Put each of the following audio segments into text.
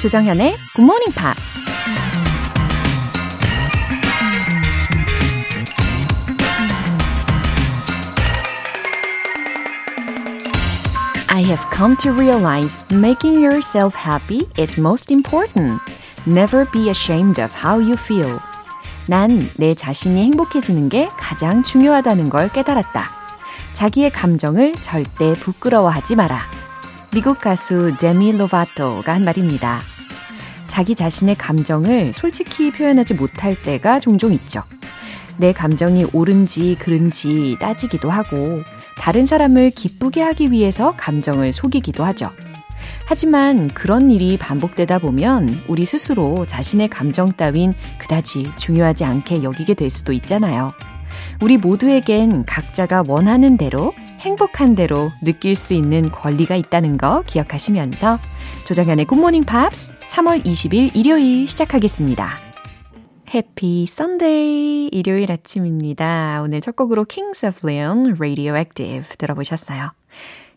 조정현의 Good Morning Pops. I have come to realize making yourself happy is most important. Never be ashamed of how you feel. 난 내 자신이 행복해지는 게 가장 중요하다는 걸 깨달았다. 자기의 감정을 절대 부끄러워하지 마라. 미국 가수 데미 로바토가 한 말입니다. 자기 자신의 감정을 솔직히 표현하지 못할 때가 종종 있죠. 내 감정이 옳은지 그른지 따지기도 하고, 다른 사람을 기쁘게 하기 위해서 감정을 속이기도 하죠. 하지만 그런 일이 반복되다 보면 우리 스스로 자신의 감정 따윈 그다지 중요하지 않게 여기게 될 수도 있잖아요. 우리 모두에겐 각자가 원하는 대로 행복한 대로 느낄 수 있는 권리가 있다는 거 기억하시면서 조정현의 굿모닝 팝스 3월 20일 일요일 시작하겠습니다. Happy Sunday 일요일 아침입니다. 오늘 첫 곡으로 Kings of Leon Radioactive 들어보셨어요.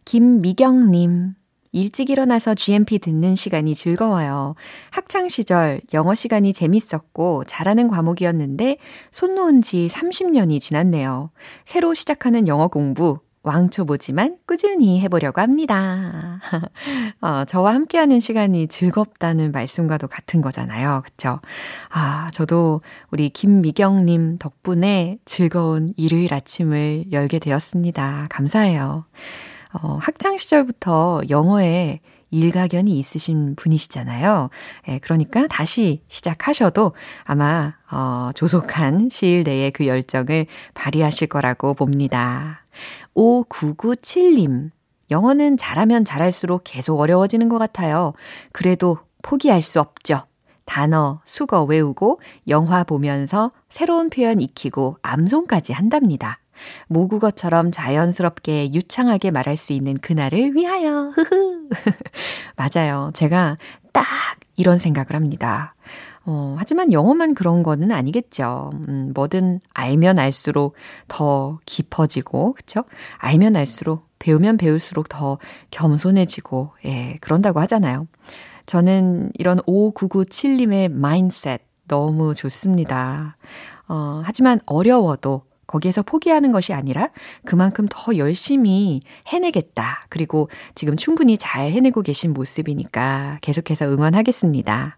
김미경님 일찍 일어나서 GMP 듣는 시간이 즐거워요. 학창 시절 영어 시간이 재밌었고 잘하는 과목이었는데 손 놓은 지 30년이 지났네요. 새로 시작하는 영어 공부 왕초보지만 꾸준히 해보려고 합니다. 어, 저와 함께하는 시간이 즐겁다는 말씀과도 같은 거잖아요. 그쵸? 아, 저도 우리 김미경님 덕분에 즐거운 일요일 아침을 열게 되었습니다. 감사해요. 어, 학창 시절부터 영어에 일가견이 있으신 분이시잖아요. 예, 그러니까 다시 시작하셔도 아마 어, 조속한 시일 내에 그 열정을 발휘하실 거라고 봅니다. 5997님. 영어는 잘하면 잘할수록 계속 어려워지는 것 같아요. 그래도 포기할 수 없죠. 단어, 수거 외우고 영화 보면서 새로운 표현 익히고 암송까지 한답니다. 모국어처럼 자연스럽게 유창하게 말할 수 있는 그날을 위하여. 맞아요. 제가 딱 이런 생각을 합니다. 어, 하지만 영어만 그런 거는 아니겠죠. 음, 뭐든 알면 알수록 더 깊어지고, 그쵸? 알면 알수록, 배우면 배울수록 더 겸손해지고, 예, 그런다고 하잖아요. 저는 이런 5997님의 마인셋 너무 좋습니다. 어, 하지만 어려워도 거기에서 포기하는 것이 아니라 그만큼 더 열심히 해내겠다. 그리고 지금 충분히 잘 해내고 계신 모습이니까 계속해서 응원하겠습니다.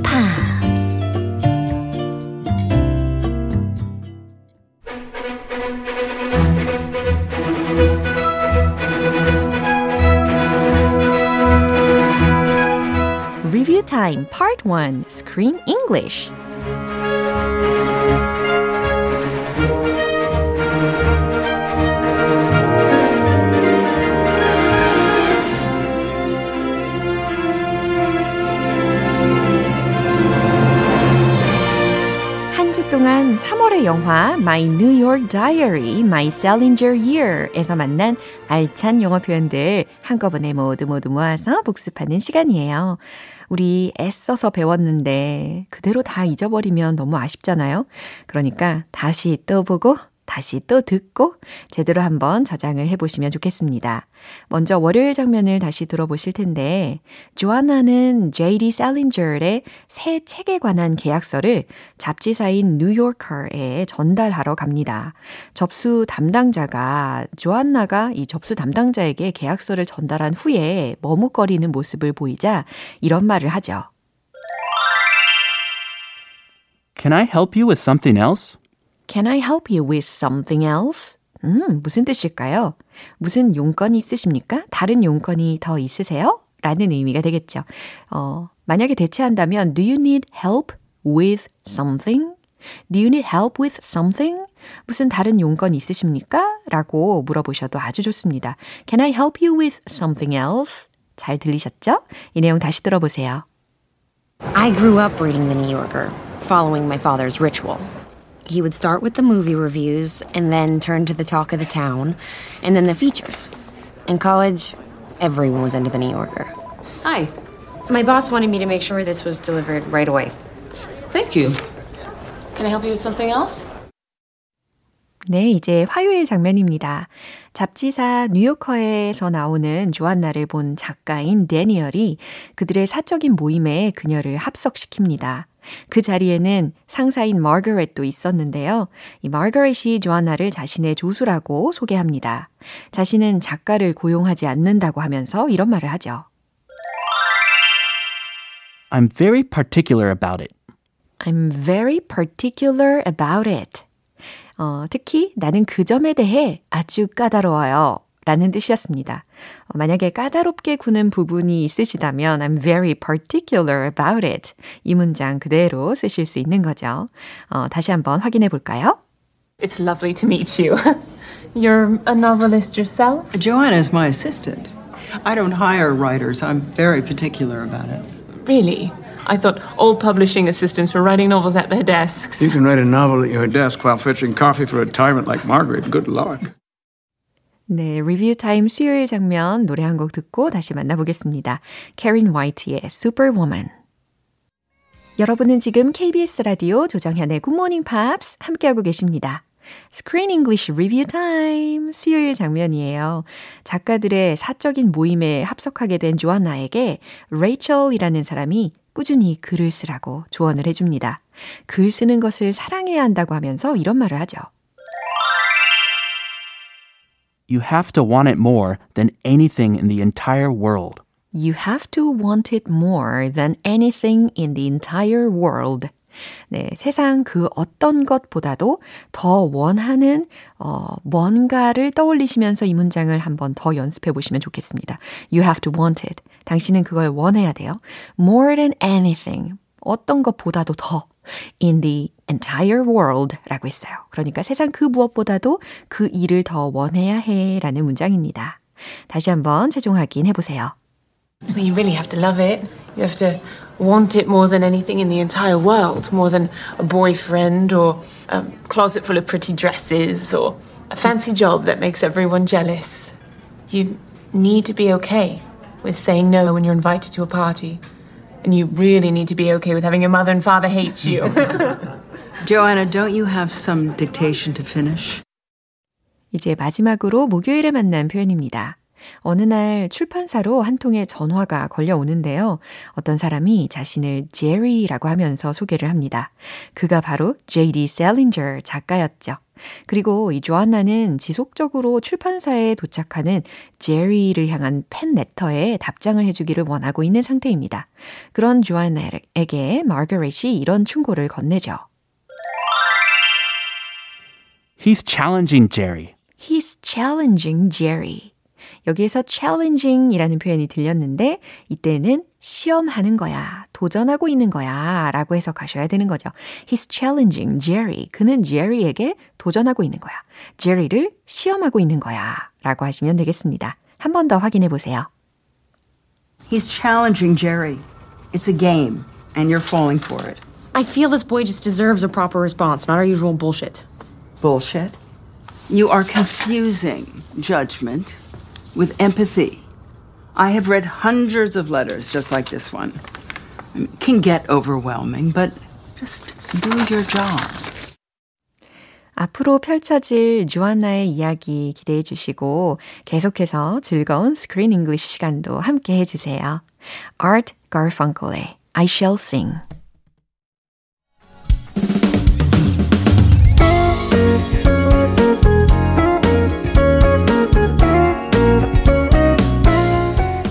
Time Part 1 Screen English 동안 3월의 영화 My New York Diary, My Salinger Year에서 만난 알찬 영어 표현들 한꺼번에 모두 모두 모아서 복습하는 시간이에요. 우리 애써서 배웠는데 그대로 다 잊어버리면 너무 아쉽잖아요. 그러니까 다시 떠보고 다시 또 듣고 제대로 한번 저장을 해보시면 좋겠습니다. 먼저 월요일 장면을 다시 들어보실 텐데, 조아나는 J.D. 셀린저의 새 책에 관한 계약서를 잡지사인 뉴요커에 전달하러 갑니다. 접수 담당자가 조안나가 이 접수 담당자에게 계약서를 전달한 후에 머뭇거리는 모습을 보이자 이런 말을 하죠. Can I help you with something else? Can I help you with something else? 음, 무슨 뜻일까요? 무슨 용건이 있으십니까? 다른 용건이 더 있으세요? 라는 의미가 되겠죠. 어, 만약에 대체한다면, do you need help with something? Do you need help with something? 무슨 다른 용건 있으십니까? 라고 물어보셔도 아주 좋습니다. Can I help you with something else? 잘 들리셨죠? 이 내용 다시 들어보세요. I grew up reading The New Yorker, following my father's ritual. He would start with the movie reviews and then turn to the talk of the town and then the features. In college, everyone was into The New Yorker. Hi. My boss wanted me to make sure this was delivered right away. Thank you. Can I help you with something else? 네, 이제 화요일 장면입니다. 잡지사 뉴요커에서 나오는 조안나를 본 작가인 데니얼이 그들의 사적인 모임에 그녀를 합석시킵니다. 그 자리에는 상사인 마거렛도 있었는데요. 이 마거렛이 조안나를 자신의 조수라고 소개합니다. 자신은 작가를 고용하지 않는다고 하면서 이런 말을 하죠. I'm very particular about it. I'm very particular about it. 어, 특히 나는 그 점에 대해 아주 까다로워요. 라는 뜻이었습니다. 어, 만약에 까다롭게 구는 부분이 있으시다면 I'm very particular about it. 이 문장 그대로 쓰실 수 있는 거죠. 어, 다시 한번 확인해 볼까요? It's lovely to meet you. You're a novelist yourself? Joanna is my assistant. I don't hire writers. I'm very particular about it. Really? I thought all publishing assistants were writing novels at their desks. You can write a novel at your desk while fetching coffee for a tyrant like Margaret. Good luck. 네, 리뷰 타임 수요일 장면 노래 한 곡 듣고 다시 만나보겠습니다. 캐린 화이트의 Superwoman. 여러분은 지금 KBS 라디오 조정현의 Good Morning Pops 함께하고 계십니다. Screen English Review Time 수요일 장면이에요. 작가들의 사적인 모임에 합석하게 된 조안나에게 레이첼이라는 사람이 꾸준히 글을 쓰라고 조언을 해줍니다. 글 쓰는 것을 사랑해야 한다고 하면서 이런 말을 하죠. You have to want it more than anything in the entire world. You have to want it more than anything in the entire world. 네, 세상 그 어떤 것보다도 더 원하는 어, 뭔가를 떠올리시면서 이 문장을 한번 더 연습해 보시면 좋겠습니다. You have to want it. 당신은 그걸 원해야 돼요. More than anything. 어떤 것보다도 더. In the entire world 라고 했어요. 그러니까 세상 그 무엇보다도 그 일을 더 원해야 해 라는 문장입니다. 다시 한번 최종 확인해 보세요. You really have to love it. You have to want it more than anything in the entire world, more than a boyfriend or a closet full of pretty dresses or a fancy job that makes everyone jealous. You need to be okay with saying no when you're invited to a party. And you really need to be okay with having your mother and father hate you. Joanna, don't you have some dictation to finish? 이제 마지막으로 목요일에 만난 표현입니다. 어느 날 출판사로 한 통의 전화가 걸려오는데요. 어떤 사람이 자신을 제리라고 하면서 소개를 합니다. 그가 바로 J.D. 셀린저 작가였죠. 그리고 이 조안나는 지속적으로 출판사에 도착하는 제리를 향한 팬 레터에 답장을 해주기를 원하고 있는 상태입니다. 그런 조안나에게 마거렛이 이런 충고를 건네죠. He's challenging Jerry. He's challenging Jerry. 여기에서 challenging이라는 표현이 들렸는데 이때는 시험하는 거야, 도전하고 있는 거야 라고 해석하셔야 되는 거죠. He's challenging Jerry. 그는 Jerry에게 도전하고 있는 거야. Jerry를 시험하고 있는 거야 라고 하시면 되겠습니다. 한 번 더 확인해 보세요. He's challenging Jerry. It's a game, and you're falling for it. I feel this boy just deserves a proper response, not our usual bullshit. Bullshit. You are confusing judgment with empathy. I have read hundreds of letters just like this one. It can get overwhelming, but just do your job. 앞으로 펼쳐질 조안나의 이야기 기대해 주시고 계속해서 즐거운 스크린 잉글리시 시간도 함께 해주세요. Art Garfunkel의 I Shall Sing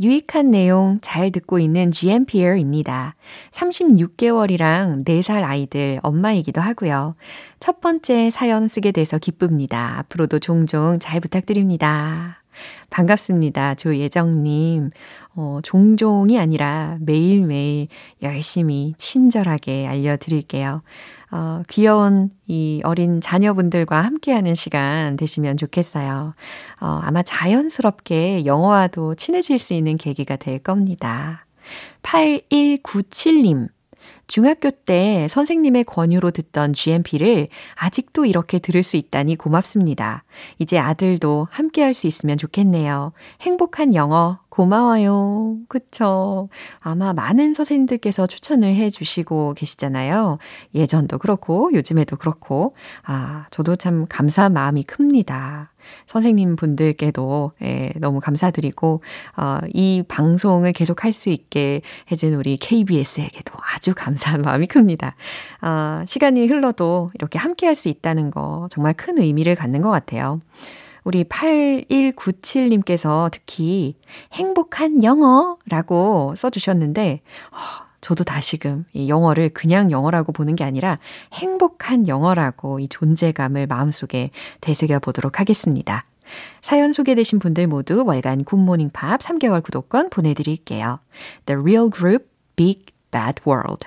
유익한 내용 잘 듣고 있는 GMPR입니다. 36개월이랑 4살 아이들 엄마이기도 하고요. 첫 번째 사연 쓰게 돼서 기쁩니다. 앞으로도 종종 잘 부탁드립니다. 반갑습니다. 조예정님. 어, 종종이 아니라 매일매일 열심히 친절하게 알려드릴게요. 어, 귀여운 이 어린 자녀분들과 함께하는 시간 되시면 좋겠어요. 어, 아마 자연스럽게 영어와도 친해질 수 있는 계기가 될 겁니다. 8197님. 중학교 때 선생님의 권유로 듣던 GMP를 아직도 이렇게 들을 수 있다니 고맙습니다. 이제 아들도 함께 할 수 있으면 좋겠네요. 행복한 영어 고마워요. 그쵸. 아마 많은 선생님들께서 추천을 해 주시고 계시잖아요. 예전도 그렇고, 요즘에도 그렇고. 아, 저도 참 감사한 마음이 큽니다. 선생님 분들께도 예, 너무 감사드리고 어, 이 방송을 계속 할 수 있게 해준 우리 KBS에게도 아주 감사한 마음이 큽니다. 어, 시간이 흘러도 이렇게 함께 할 수 있다는 거 정말 큰 의미를 갖는 것 같아요. 우리 8197님께서 특히 행복한 영어라고 써주셨는데, 어, 저도 다시금 이 영어를 그냥 영어라고 보는 게 아니라 행복한 영어라고 이 존재감을 마음속에 되새겨 보도록 하겠습니다. 사연 소개되신 분들 모두 월간 굿모닝 팝 3개월 구독권 보내드릴게요. The Real Group Big Bad World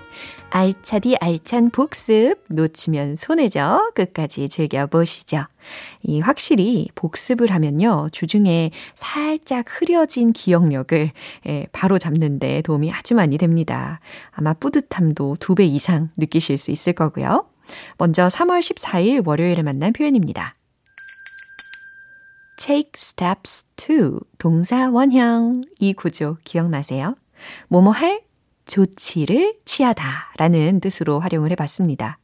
알차디 알찬 복습 놓치면 손해죠. 끝까지 즐겨보시죠. 이 확실히 복습을 하면요. 주중에 살짝 흐려진 기억력을 예, 바로 잡는데 도움이 아주 많이 됩니다. 아마 뿌듯함도 두 배 이상 느끼실 수 있을 거고요. 먼저 3월 14일 월요일에 만난 표현입니다. take steps to 동사 원형 이 구조 기억나세요? 뭐뭐 할 조치를 취하다 라는 뜻으로 활용을 해봤습니다.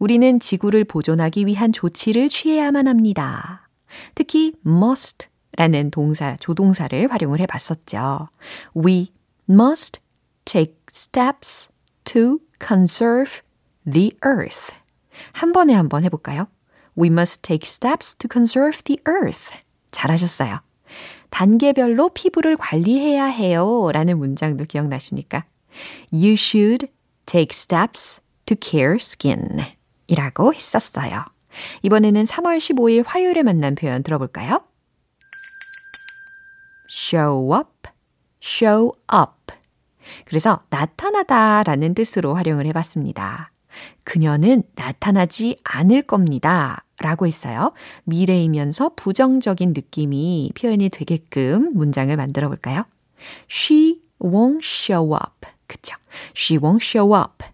우리는 지구를 보존하기 위한 조치를 취해야만 합니다. 특히 must 라는 동사, 조동사를 활용을 해봤었죠. We must take steps to conserve the earth. 한 번에 한 번 해볼까요? We must take steps to conserve the earth. 잘하셨어요. 단계별로 피부를 관리해야 해요. 라는 문장도 기억나십니까? You should take steps to care skin. 이라고 했었어요. 이번에는 3월 15일 화요일에 만난 표현 들어볼까요? show up, show up. 그래서 나타나다 라는 뜻으로 활용을 해봤습니다. 그녀는 나타나지 않을 겁니다. 라고 했어요. 미래이면서 부정적인 느낌이 표현이 되게끔 문장을 만들어 볼까요? She won't show up. 그쵸? She won't show up.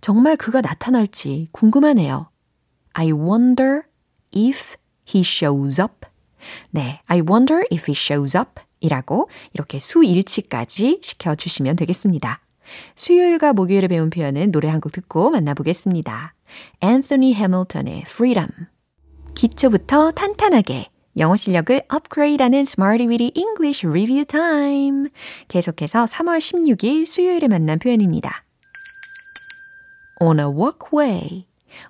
정말 그가 나타날지 궁금하네요. I wonder if he shows up. 네, I wonder if he shows up. 이라고 이렇게 수일치까지 시켜주시면 되겠습니다. 수요일과 목요일에 배운 표현은 노래 한 곡 듣고 만나보겠습니다. 앤서니 해밀턴의 Freedom. 기초부터 탄탄하게 영어 실력을 업그레이드하는 Smarty Weedy English Review Time. 계속해서 3월 16일 수요일에 만난 표현입니다. On a walkway.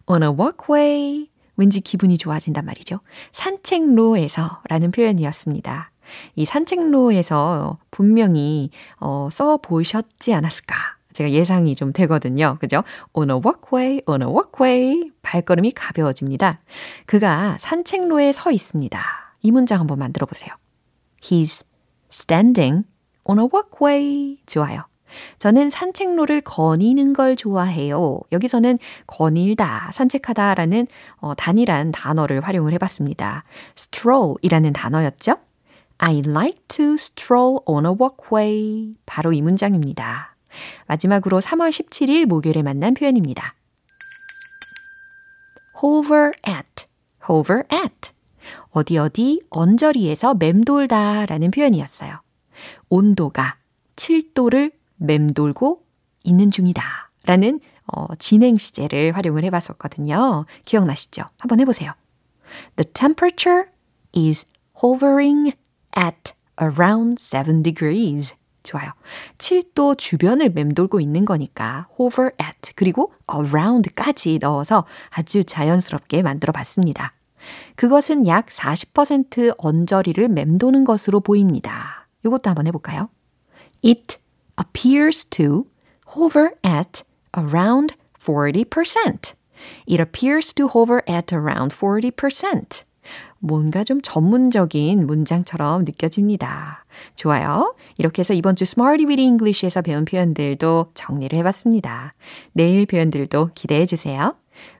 On a walkway. 왠지 기분이 좋아진단 말이죠. 산책로에서 라는 표현이었습니다. 이 산책로에서 분명히 어, 써 보셨지 않았을까? 제가 예상이 좀 되거든요. 그죠? On a walkway, on a walkway. 발걸음이 가벼워집니다. 그가 산책로에 서 있습니다. 이 문장 한번 만들어 보세요. He's standing on a walkway. 좋아요. 저는 산책로를 거니는 걸 좋아해요. 여기서는 거닐다, 산책하다 라는 어, 단일한 단어를 활용을 해봤습니다. stroll 이라는 단어였죠? I like to stroll on a walkway. 바로 이 문장입니다. 마지막으로 3월 17일 목요일에 만난 표현입니다. hover at, hover at. 어디 어디 언저리에서 맴돌다 라는 표현이었어요. 온도가 7도를 맴돌고 있는 중이다 라는 어, 진행 시제를 활용을 해봤었거든요. 기억나시죠? 한번 해보세요. The temperature is hovering at around 7 degrees. 좋아요. 7도 주변을 맴돌고 있는 거니까 hover at 그리고 around까지 넣어서 아주 자연스럽게 만들어 봤습니다. 그것은 약 40% 언저리를 맴도는 것으로 보입니다. 이것도 한번 해볼까요? It appears to hover at around 40%. It appears to hover at around 40%. 뭔가 좀 전문적인 문장처럼 느껴집니다. 좋아요. 이렇게 해서 이번 주 Smarty Weedy English에서 배운 표현들도 정리를 해봤습니다. 내일 표현들도 기대해 주세요.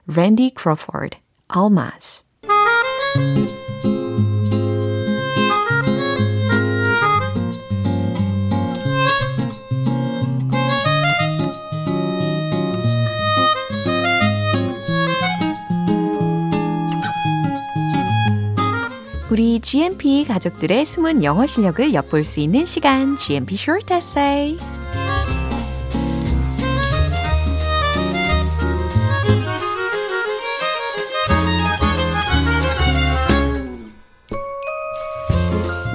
Randy Crawford, Almas. 우리 GMP 가족들의 숨은 영어 실력을 엿볼 수 있는 시간, GMP Short Essay.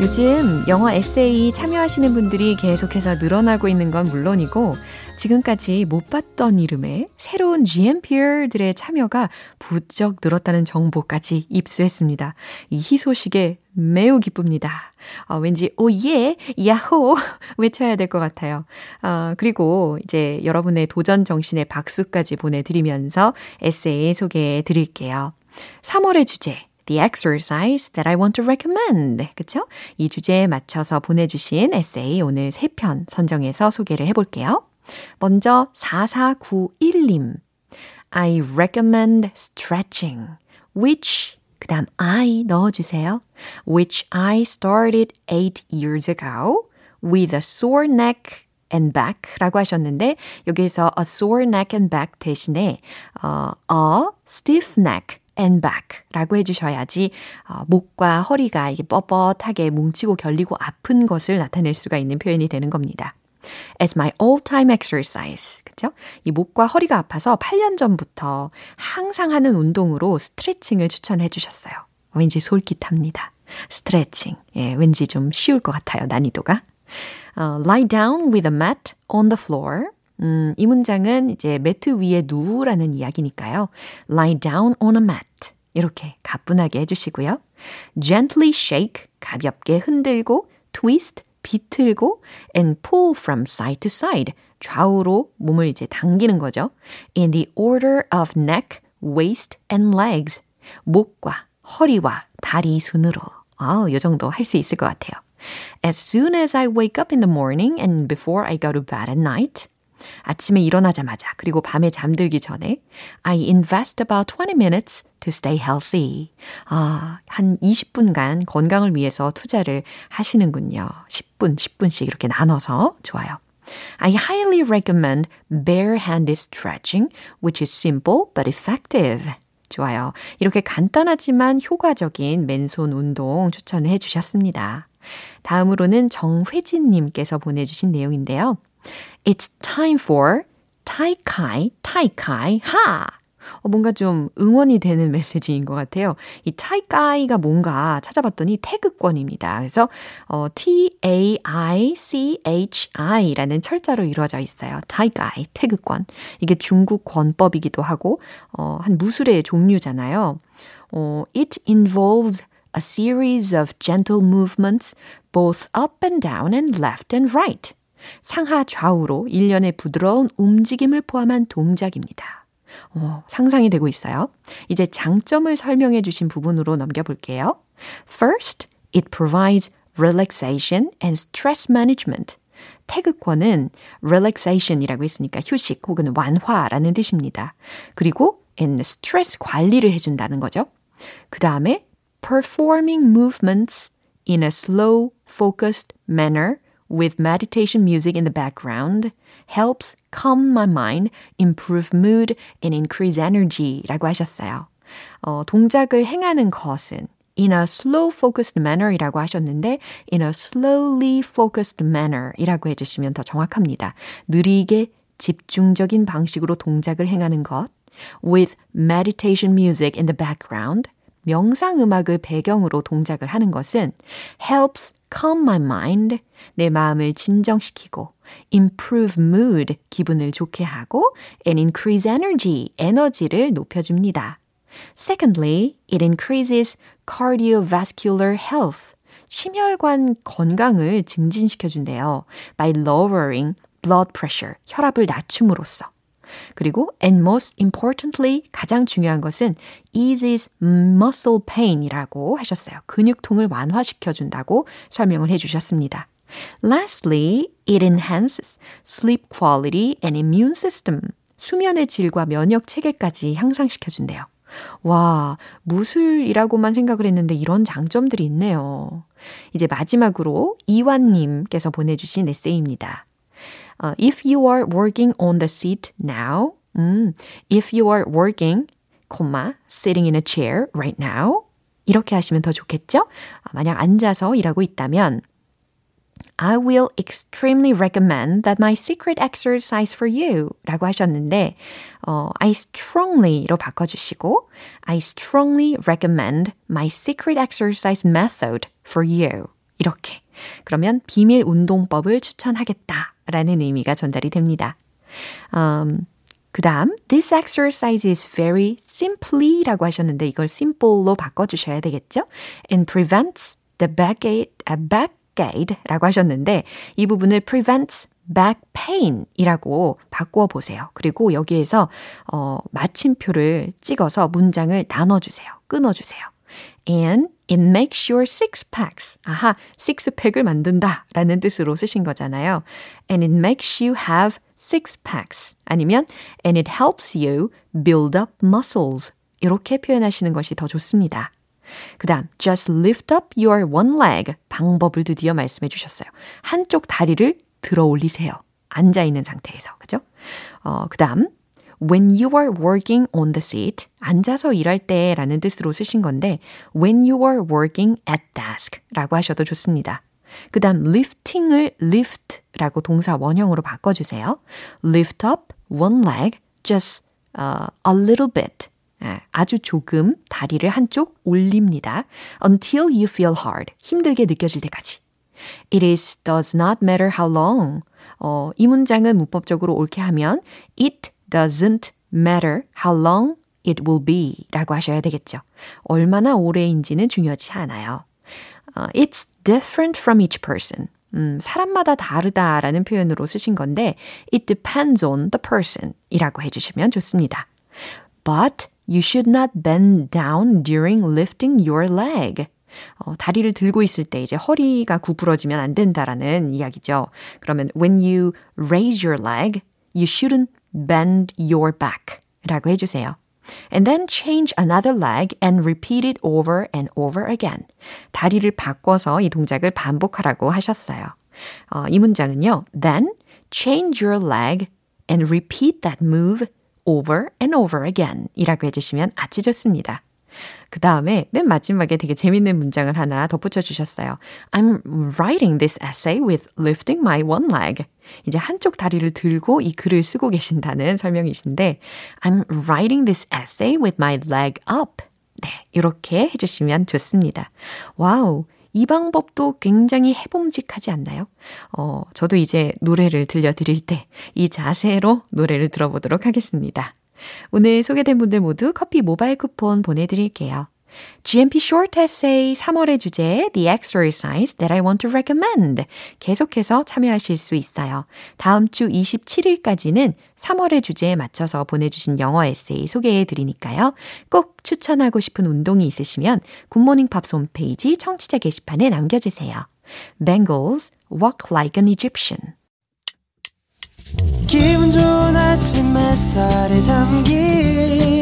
요즘 영어 에세이 참여하시는 분들이 계속해서 늘어나고 있는 건 물론이고 지금까지 못 봤던 이름의 새로운 GMP들의 참여가 부쩍 늘었다는 정보까지 입수했습니다. 이 희소식에 매우 기쁩니다. 어, 왠지 오예 야호 외쳐야 될 것 같아요. 어, 그리고 이제 여러분의 도전 정신에 박수까지 보내드리면서 에세이 소개해 드릴게요. 3월의 주제 The exercise that I want to recommend. 그쵸? 이 주제에 맞춰서 보내주신 에세이 오늘 3편 선정해서 소개를 해볼게요. 먼저 4491님. I recommend stretching, which 그 다음 I 넣어주세요. which I started 8 years ago with a sore neck and back 라고 하셨는데 여기에서 a sore neck and back 대신에 어, a stiff neck and back 라고 해주셔야지 어, 목과 허리가 이게 뻣뻣하게 뭉치고 결리고 아픈 것을 나타낼 수가 있는 표현이 되는 겁니다. As my all-time exercise. 그죠? 이 목과 허리가 아파서 8년 전부터 항상 하는 운동으로 스트레칭을 추천해 주셨어요. 왠지 솔깃합니다. 스트레칭. 예, 왠지 좀 쉬울 것 같아요. 난이도가. Uh, lie down with a mat on the floor. 음, 이 문장은 이제 매트 위에 누우라는 이야기니까요. lie down on a mat. 이렇게 가뿐하게 해주시고요. gently shake. 가볍게 흔들고 twist. 비틀고 and pull from side to side. 좌우로 몸을 이제 당기는 거죠. In the order of neck, waist and legs. 목과 허리와 다리 순으로. 아, 요 정도 할 수 있을 것 같아요. As soon as I wake up in the morning and before I go to bed at night. 아침에 일어나자마자 그리고 밤에 잠들기 전에 I invest about 20 minutes to stay healthy. 아, 한 20분간 건강을 위해서 투자를 하시는군요. 10 분, 10분씩 이렇게 나눠서 좋아요. I highly recommend barehanded stretching, which is simple but effective. 좋아요. 이렇게 간단하지만 효과적인 맨손 운동 추천을 해주셨습니다. 다음으로는 정회진님께서 보내주신 내용인데요. It's time for 타이카이, 하! 어, 뭔가 좀 응원이 되는 메시지인 것 같아요. 이 타이카이가 뭔가 찾아봤더니 태극권입니다. 그래서 어, T-A-I-C-H-I라는 철자로 이루어져 있어요. 타이카이, 태극권. 이게 중국 권법이기도 하고 어, 한 무술의 종류잖아요. 어, it involves a series of gentle movements both up and down and left and right. 상하 좌우로 일련의 부드러운 움직임을 포함한 동작입니다. 어, 상상이 되고 있어요. 이제 장점을 설명해 주신 부분으로 넘겨볼게요. First, it provides relaxation and stress management. 태극권은 relaxation이라고 했으니까 휴식 혹은 완화라는 뜻입니다. 그리고 and stress 관리를 해준다는 거죠. 그 다음에 performing movements in a slow, focused manner with meditation music in the background helps calm my mind, improve mood, and increase energy 라고 하셨어요. 어, 동작을 행하는 것은 in a slow focused manner 이라고 하셨는데 in a slowly focused manner 이라고 해주시면 더 정확합니다. 느리게 집중적인 방식으로 동작을 행하는 것 with meditation music in the background 명상 음악을 배경으로 동작을 하는 것은 helps calm my mind 내 마음을 진정시키고 improve mood 기분을 좋게 하고 and increase energy 에너지를 높여줍니다. Secondly, it increases cardiovascular health 심혈관 건강을 증진시켜준대요. by lowering blood pressure 혈압을 낮춤으로써 그리고 and most importantly 가장 중요한 것은 eases muscle pain이라고 하셨어요. 근육통을 완화시켜 준다고 설명을 해 주셨습니다. Lastly, it enhances sleep quality and immune system. 수면의 질과 면역 체계까지 향상시켜 준대요. 와, 무술이라고만 생각을 했는데 이런 장점들이 있네요. 이제 마지막으로 이완님께서 보내주신 에세이입니다. Uh, if you are working on the seat now, 음, if you are working, comma, sitting in a chair right now, 이렇게 하시면 더 좋겠죠? 만약 앉아서 일하고 있다면 I will extremely recommend that my secret exercise for you 라고 하셨는데 어, I strongly로 바꿔주시고 I strongly recommend my secret exercise method for you 이렇게 그러면 비밀 운동법을 추천하겠다 라는 의미가 전달이 됩니다. Um, 그 다음, this exercise is very simply 라고 하셨는데 이걸 simple로 바꿔주셔야 되겠죠? and prevents the backache, uh, backache 라고 하셨는데 이 부분을 prevents back pain 이라고 바꾸어 보세요. 그리고 여기에서 어, 마침표를 찍어서 문장을 나눠주세요. 끊어주세요. and it makes your six packs. 아하, sixpack을 만든다 라는 뜻으로 쓰신 거잖아요. and it makes you have six packs. 아니면 and it helps you build up muscles. 이렇게 표현하시는 것이 더 좋습니다. 그 다음, just lift up your one leg. 방법을 드디어 말씀해 주셨어요. 한쪽 다리를 들어 올리세요. 앉아 있는 상태에서. 그죠? 어, 그 다음, when you are working on the seat, 앉아서 일할 때 라는 뜻으로 쓰신 건데, when you are working at desk 라고 하셔도 좋습니다. 그 다음, lifting을 lift 라고 동사 원형으로 바꿔주세요. lift up one leg, just uh, a little bit. 아주 조금 다리를 한쪽 올립니다. until you feel hard. 힘들게 느껴질 때까지. It is does not matter how long. 어, 이 문장은 문법적으로 옳게 하면 it doesn't matter how long it will be 라고 하셔야 되겠죠. 얼마나 오래인지는 중요하지 않아요. Uh, it's different from each person. 음, 사람마다 다르다라는 표현으로 쓰신 건데 it depends on the person 이라고 해주시면 좋습니다. But you should not bend down during lifting your leg. 어, 다리를 들고 있을 때 이제 허리가 구부러지면 안 된다라는 이야기죠. 그러면 when you raise your leg, you shouldn't bend your back 라고 해주세요. And then change another leg and repeat it over and over again. 다리를 바꿔서 이 동작을 반복하라고 하셨어요. 어, 이 문장은요. Then change your leg and repeat that move over and over again 이라고 해주시면 아주 좋습니다. 그 다음에 맨 마지막에 되게 재밌는 문장을 하나 덧붙여 주셨어요. I'm writing this essay with lifting my one leg. 이제 한쪽 다리를 들고 이 글을 쓰고 계신다는 설명이신데 I'm writing this essay with my leg up. 네, 이렇게 해주시면 좋습니다. 와우. 이 방법도 굉장히 해봄직하지 않나요? 어, 저도 이제 노래를 들려드릴 때 이 자세로 노래를 들어보도록 하겠습니다. 오늘 소개된 분들 모두 커피 모바일 쿠폰 보내드릴게요. GMP Short Essay 3월의 주제 The Exercise That I Want to Recommend 계속해서 참여하실 수 있어요. 다음 주 27일까지는 3월의 주제에 맞춰서 보내주신 영어 에세이 소개해 드리니까요. 꼭 추천하고 싶은 운동이 있으시면 굿모닝 팝스 홈페이지 청취자 게시판에 남겨주세요. Bengals Walk Like an Egyptian 기분 좋은 아침 햇살에 담긴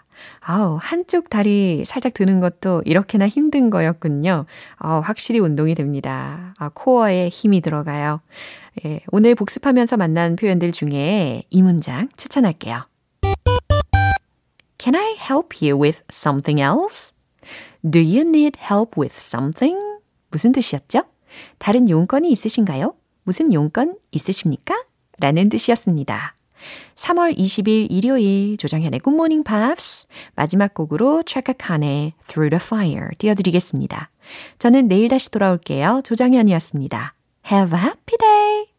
아우, 한쪽 다리 살짝 드는 것도 이렇게나 힘든 거였군요. 아 확실히 운동이 됩니다. 아, 코어에 힘이 들어가요. 예, 오늘 복습하면서 만난 표현들 중에 이 문장 추천할게요. Can I help you with something else? Do you need help with something? 무슨 뜻이었죠? 다른 용건이 있으신가요? 무슨 용건 있으십니까? 라는 뜻이었습니다. 3월 20일 일요일 조정현의 Morning Pops 마지막 곡으로 Khan의 Through the Fire 띄워드리겠습니다. 저는 내일 다시 돌아올게요. 조정현이었습니다. Have a happy day!